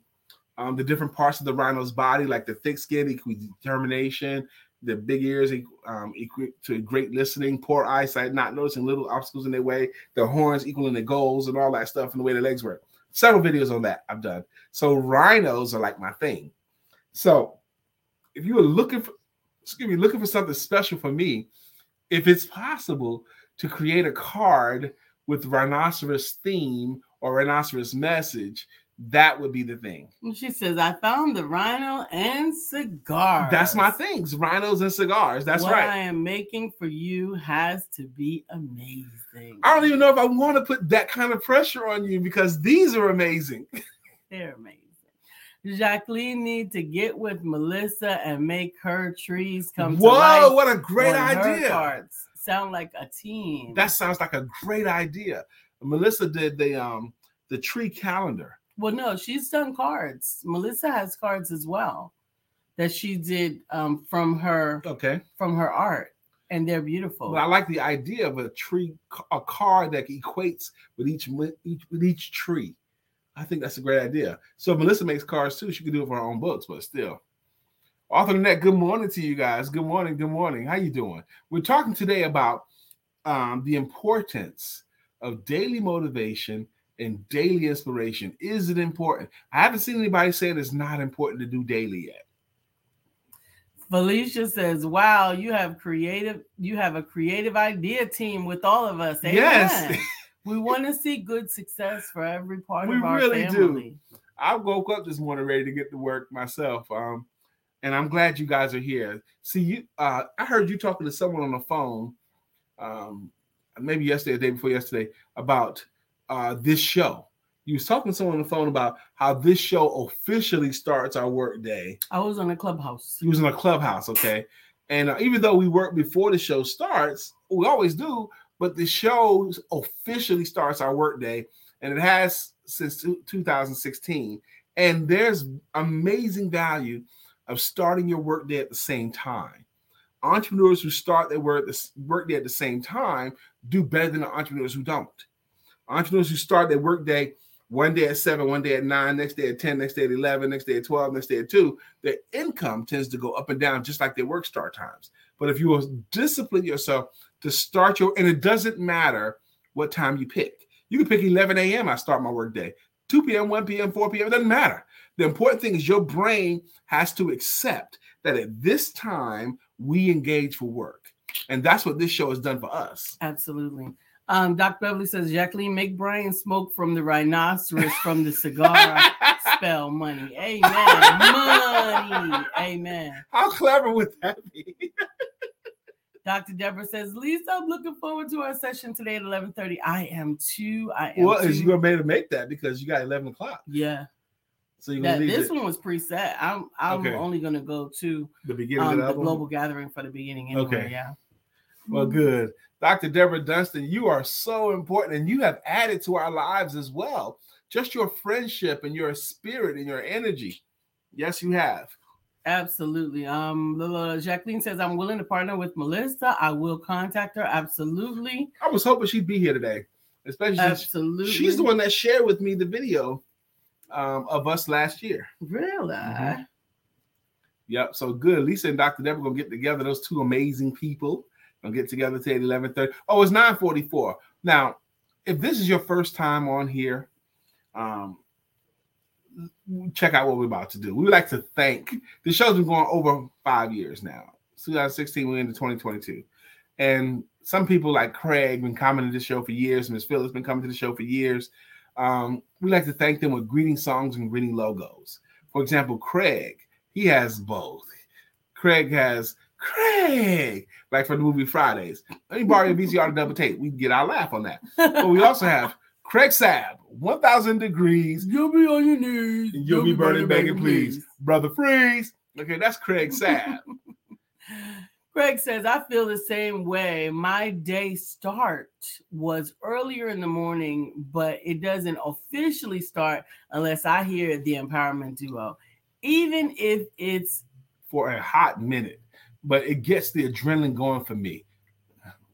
um, the different parts of the rhino's body, like the thick skin, equal determination, the big ears um, equal to great listening, poor eyesight, not noticing little obstacles in their way, the horns equaling the goals, and all that stuff, and the way the legs work. Several videos on that I've done. So rhinos are like my thing. So if you are looking for, excuse me, looking for something special for me, if it's possible to create a card with rhinoceros theme or rhinoceros message, that would be the thing. And She says, I found the rhino and cigars. That's my things, rhinos and cigars. That's what right. I am making for you has to be amazing. I don't even know if I want to put that kind of pressure on you because these are amazing. They're amazing. Jacqueline need to get with Melissa and make her trees come to Whoa, what a great idea. Sound like a team. That sounds like a great idea. Melissa did the um the tree calendar. well, no, she's done cards. Melissa has cards as well that she did um, from her Okay. from her art, and they're beautiful. But I like the idea of a tree, a card that equates with each, each with each tree. I think that's a great idea. So Melissa makes cards too. She could do it for her own books, but still. Author Net, good morning to you guys. Good morning. Good morning. How you doing? We're talking today about um, the importance of daily motivation and daily inspiration. Is it important? I haven't seen anybody say it's not important to do daily yet. Felicia says, "Wow, you have creative. You have a creative idea team with all of us. Amen. Yes. we want to see good success for every part We of our really do. family. I woke up this morning ready to get to work myself. Um, and I'm glad you guys are here. See, you uh I heard you talking to someone on the phone um maybe yesterday, or the day before yesterday, about uh this show. You was talking to someone on the phone about how this show officially starts our work day. I was on a clubhouse. He was in a clubhouse, okay. And uh, even though we work before the show starts, we always do, but the show officially starts our work day, and it has since 2016. And there's amazing value of starting your work day at the same time. Entrepreneurs who start their work, work day at the same time do better than the entrepreneurs who don't. Entrepreneurs who start their work day one day at seven, one day at nine, next day at 10, next day at 11, next day at 12, next day at two, their income tends to go up and down just like their work start times. But if you will discipline yourself to start your, and it doesn't matter what time you pick. You can pick 11 a.m. I start my work day, 2 p.m., 1 p.m., 4 p.m. It doesn't matter. The important thing is your brain has to accept that at this time we engage for work. And that's what this show has done for us. Absolutely. Um, Doc Beverly says, Jacqueline, make Brian smoke from the rhinoceros from the cigar. Spell money. Amen. Money. Amen. How clever would that be? Dr. Deborah says, Lisa, I'm looking forward to our session today at 11:30. I am too. I am Well, too. is you gonna be able to make that because you got 11 o'clock. yeah. So you're gonna leave this it, one was preset. I'm I'm Okay. only gonna go to the beginning um, of the one? global gathering for the beginning anyway. Okay. Yeah. Well, good. Dr. Deborah Dunstan, you are so important and you have added to our lives as well. just your friendship and your spirit and your energy. Yes, you have. Absolutely. Um, uh, Jacqueline says, I'm willing to partner with Melissa. I will contact her. Absolutely. I was hoping she'd be here today, especially Absolutely. she's the one that shared with me the video um, of us last year. Really? Mm-hmm. Yep. So good. Lisa and Dr. Deborah gonna get together. Those two amazing people gonna get together today at 11:30. Oh, it's 9:44. Now, if this is your first time on here, um, check out what we're about to do. We would like to thank the show's been going over five years now. 2016, we're into 2022. And some people like Craig been coming to the show for years, Miss Phillips been coming to the show for years. Um, we like to thank them with greeting songs and greeting logos. For example, Craig, he has both. Craig has Craig, like for the movie Fridays. Let me borrow your VCR to double tape. We can get our laugh on that. But we also have Craig Sab, 1000 degrees. You'll be on your knees. You'll be burning bacon, please. Brother Freeze. Okay, that's Craig Sab. Greg says, I feel the same way. My day start was earlier in the morning, but it doesn't officially start unless I hear the empowerment duo, even if it's for a hot minute, but it gets the adrenaline going for me.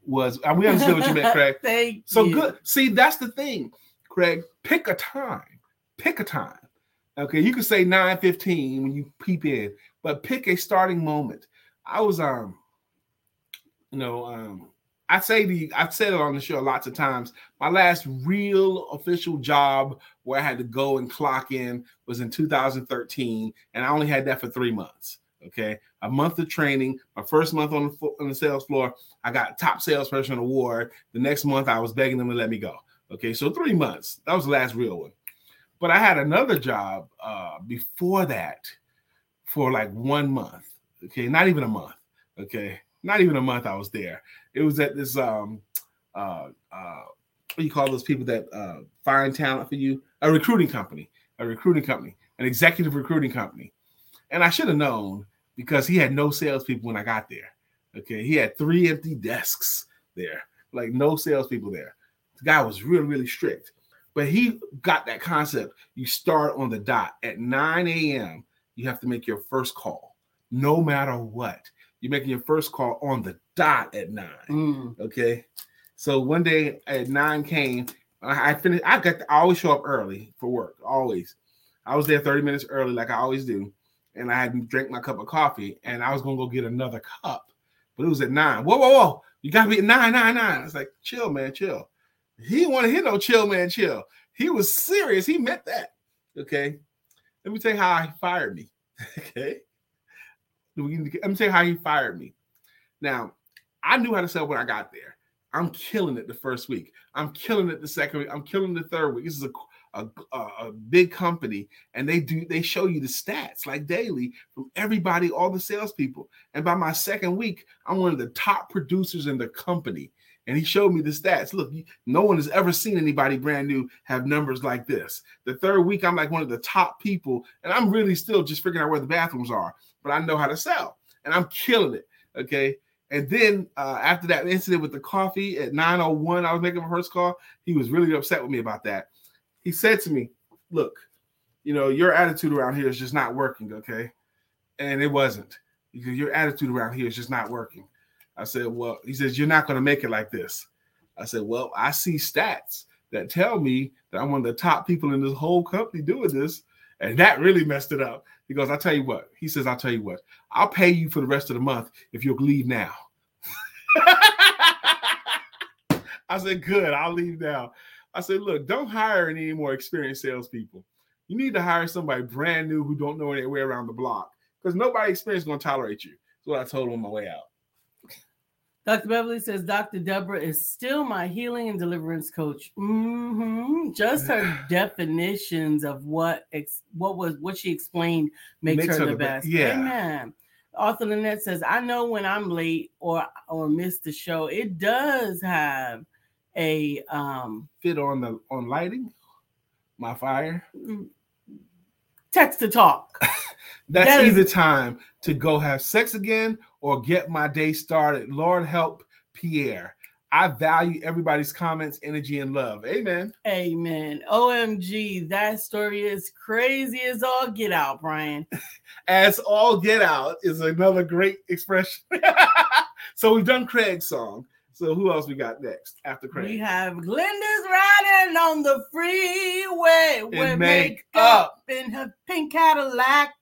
Was and we understand what you meant, Craig. Thank So you. good. See, that's the thing, Craig. Pick a time. Pick a time. Okay, you can say 9:15 when you peep in, but pick a starting moment. I was um, you know, um, I say the I've said it on the show lots of times. My last real official job where I had to go and clock in was in 2013, and I only had that for three months. Okay, a month of training. My first month on the on the sales floor, I got top salesperson award. The next month, I was begging them to let me go. Okay, so three months. That was the last real one. But I had another job uh, before that for like one month. Okay, not even a month. Okay, not even a month. I was there. It was at this um uh uh what do you call those people that uh find talent for you? A recruiting company, a recruiting company, an executive recruiting company. And I should have known because he had no salespeople when I got there. Okay, he had three empty desks there, like no salespeople there. The guy was really, really strict. But he got that concept. You start on the dot at 9 a.m. You have to make your first call, no matter what. You're making your first call on the dot at nine. Mm. Okay. So one day at nine came, I I finished. I got. I always show up early for work. Always. I was there 30 minutes early, like I always do. And I had drank my cup of coffee, and I was gonna go get another cup, but it was at nine. Whoa, whoa, whoa! You gotta be at nine, nine, nine. It's like, chill, man, chill. He didn't want to hear no chill, man, chill. He was serious. He meant that. Okay. Let me tell you how he fired me. okay. Let me tell you how he fired me. Now, I knew how to sell when I got there. I'm killing it the first week. I'm killing it the second week. I'm killing the third week. This is a a, a, big company, and they do they show you the stats like daily from everybody, all the salespeople. And by my second week, I'm one of the top producers in the company. And he showed me the stats. Look, no one has ever seen anybody brand new have numbers like this. The third week, I'm like one of the top people, and I'm really still just figuring out where the bathrooms are, but I know how to sell, and I'm killing it. Okay. And then uh, after that incident with the coffee at 9:01, I was making my first call. He was really upset with me about that. He said to me, "Look, you know your attitude around here is just not working, okay?" And it wasn't because your attitude around here is just not working. I said, "Well," he says, "You're not going to make it like this." I said, "Well, I see stats that tell me that I'm one of the top people in this whole company doing this, and that really messed it up." He goes, "I'll tell you what." He says, "I'll tell you what. I'll pay you for the rest of the month if you'll leave now." I said, "Good, I'll leave now." I said, "Look, don't hire any more experienced salespeople. You need to hire somebody brand new who don't know their way around the block because nobody experienced going to tolerate you." That's what I told him on my way out. Dr. Beverly says Dr. Deborah is still my healing and deliverance coach. hmm Just her definitions of what ex- what was what she explained makes, her, the be- best. yeah. Amen. Arthur Lynette says, I know when I'm late or or miss the show, it does have a um Fit on the on lighting, my fire. text to talk. That's That is- either time to go have sex again or get my day started. Lord help Pierre. I value everybody's comments, energy, and love. Amen. Amen. OMG, that story is crazy as all get out, Brian. As all get out is another great expression. so we've done Craig's song. So who else we got next after Craig? We have Glenda's riding on the freeway with makeup. makeup in her pink Cadillac.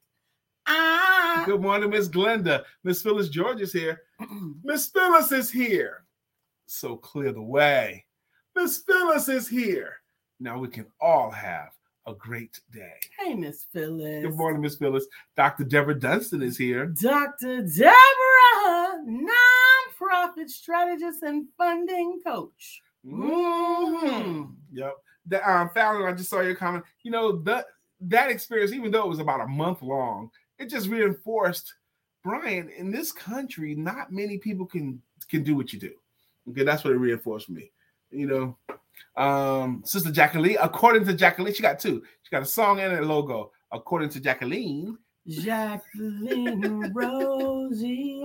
Ah. Good morning, Miss Glenda. Miss Phyllis George is here. Miss Phyllis is here. So clear the way. Miss Phyllis is here. Now we can all have a great day. hey, Miss Phyllis. Good morning, Miss Phyllis. Dr. Deborah Dunstan is here. Dr. Deborah, nonprofit strategist and funding coach. Mhm. Yep. The, um, Fallon, I just saw your comment. You know, that that experience, even though it was about a month long, it just reinforced, Brian, in this country, not many people can can do what you do. Okay, that's what it reinforced for me. You know, um, Sister Jacqueline, according to Jacqueline, she got two. She got a song and a logo. According to Jacqueline, Jacqueline Rosie,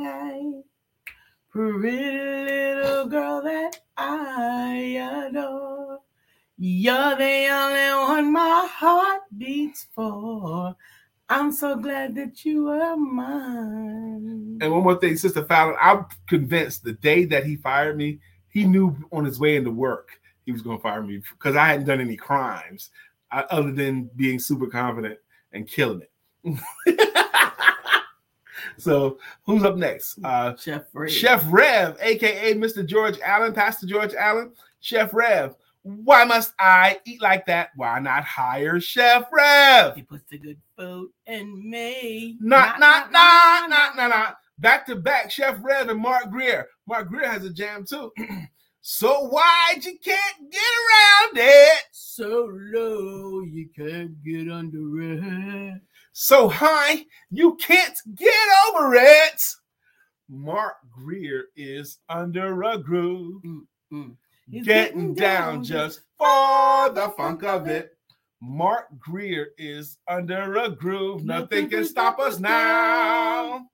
pretty little girl that I adore. You're the only one my heart beats for. I'm so glad that you are mine. And one more thing, Sister Fallon, I'm convinced the day that he fired me, he knew on his way into work he was going to fire me because I hadn't done any crimes uh, other than being super confident and killing it. so, who's up next? Uh, Chef Ray. Chef Rev, aka Mr. George Allen, Pastor George Allen. Chef Rev, why must I eat like that? Why not hire Chef Rev? He puts the good food in me. Not, not, not, not, not, not. Back to back, Chef Rev and Mark Greer. Mark Greer has a jam too. so wide you can't get around it. So low you can't get under it. So high you can't get over it. Mark Greer is under a groove. Mm. He's Getting down just for the funk of it. Mark Greer is under a groove. Nothing can stop us now.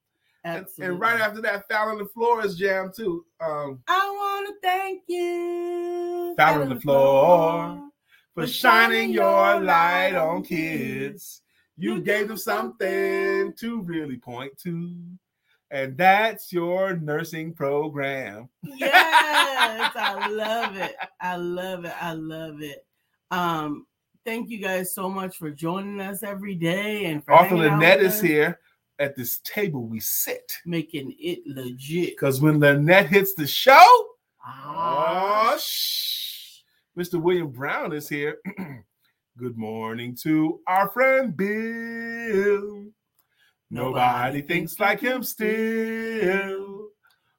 And, and right after that, Fallon the Flores jam too. Um, I want to thank you, Fallon the floor for shining your light on kids. You gave them something to really point to, and that's your nursing program. Yes, I love it. I love it. I love it. Um, thank you guys so much for joining us every day and Arthur Lynette is here. At this table, we sit making it legit. because when Lynette hits the show, Ah, Oh, shh. Mr. William Brown is here. Good morning to our friend Bill. Nobody thinks like him still.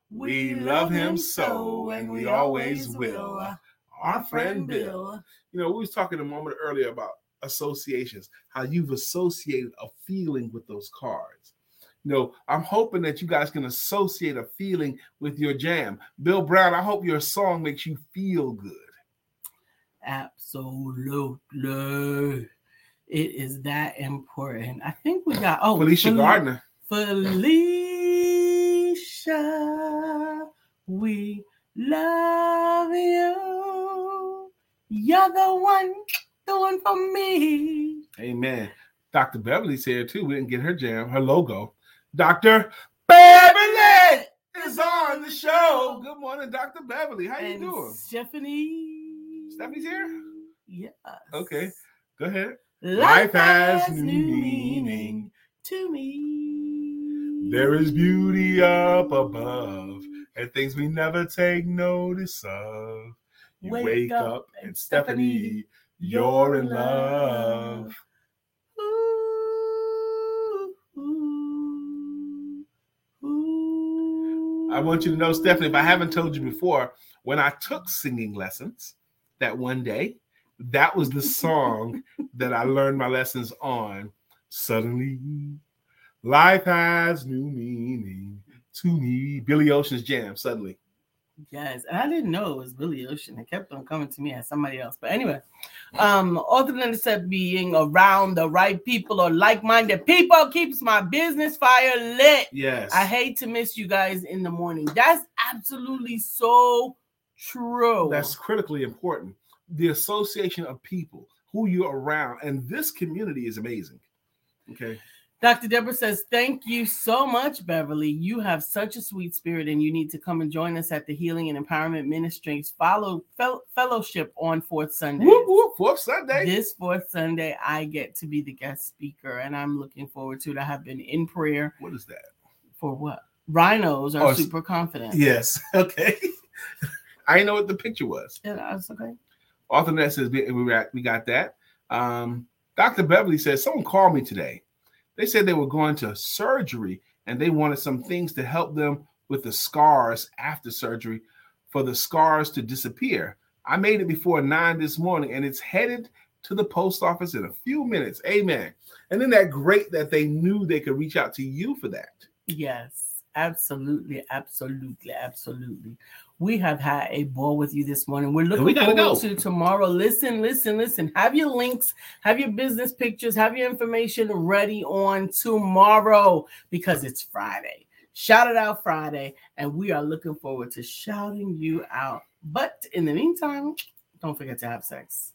We love him so, and we always will. Our friend Bill. You know, we was talking a moment earlier about associations, how you've associated a feeling with those cards. You know, I'm hoping that you guys can associate a feeling with your jam. Bill Brown, I hope your song makes you feel good. Absolutely. It is that important. I think we got oh Felicia Fel- Gardner. Felicia, we love you. You're the one, the one for me. Amen. Dr. Beverly's here too. We didn't get her jam, her logo. Dr. Beverly is on the show. Good morning, Dr. Beverly. How you doing? Stephanie. Stephanie's here? Yes. Okay. Go ahead. Life has new meaning to me. There is beauty up above and things we never take notice of. You wake, up, and Stephanie, you're in love. Ooh, ooh, ooh. I want you to know, Stephanie, if I haven't told you before, when I took singing lessons that one day, that was the song that I learned my lessons on. Suddenly, life has new meaning to me. Billy Ocean's jam, suddenly. Yes, and I didn't know it was Billy Ocean. It kept on coming to me as somebody else. But anyway, um, other than said being around the right people or like-minded people keeps my business fire lit. Yes. I hate to miss you guys in the morning. That's absolutely so True. That's critically important. The association of people who you're around, and this community is amazing. Okay. Dr. Deborah says, Thank you so much, Beverly. You have such a sweet spirit, and you need to come and join us at the Healing and Empowerment Ministries follow fel- fellowship on fourth Sunday. Whoop, whoop, fourth Sunday. This fourth Sunday, I get to be the guest speaker, and I'm looking forward to it. I have been in prayer What is that? for what? Rhinos are Oh, super confident. Yes. Okay. I didn't know what the picture was. Yeah, that's okay. Author Net says we, we got, we got that. Um, Dr. Beverly says someone called me today. They said they were going to surgery and they wanted some things to help them with the scars after surgery for the scars to disappear. I made it before nine this morning and it's headed to the post office in a few minutes. Amen. And then that great that they knew they could reach out to you for that. Yes, absolutely, absolutely, absolutely. We have had a ball with you this morning. We're looking we forward go. to tomorrow. Listen, listen, listen. Have your links, have your business pictures, have your information ready on tomorrow because it's Friday. Shout it out Friday, and we are looking forward to shouting you out. But in the meantime, don't forget to have sex.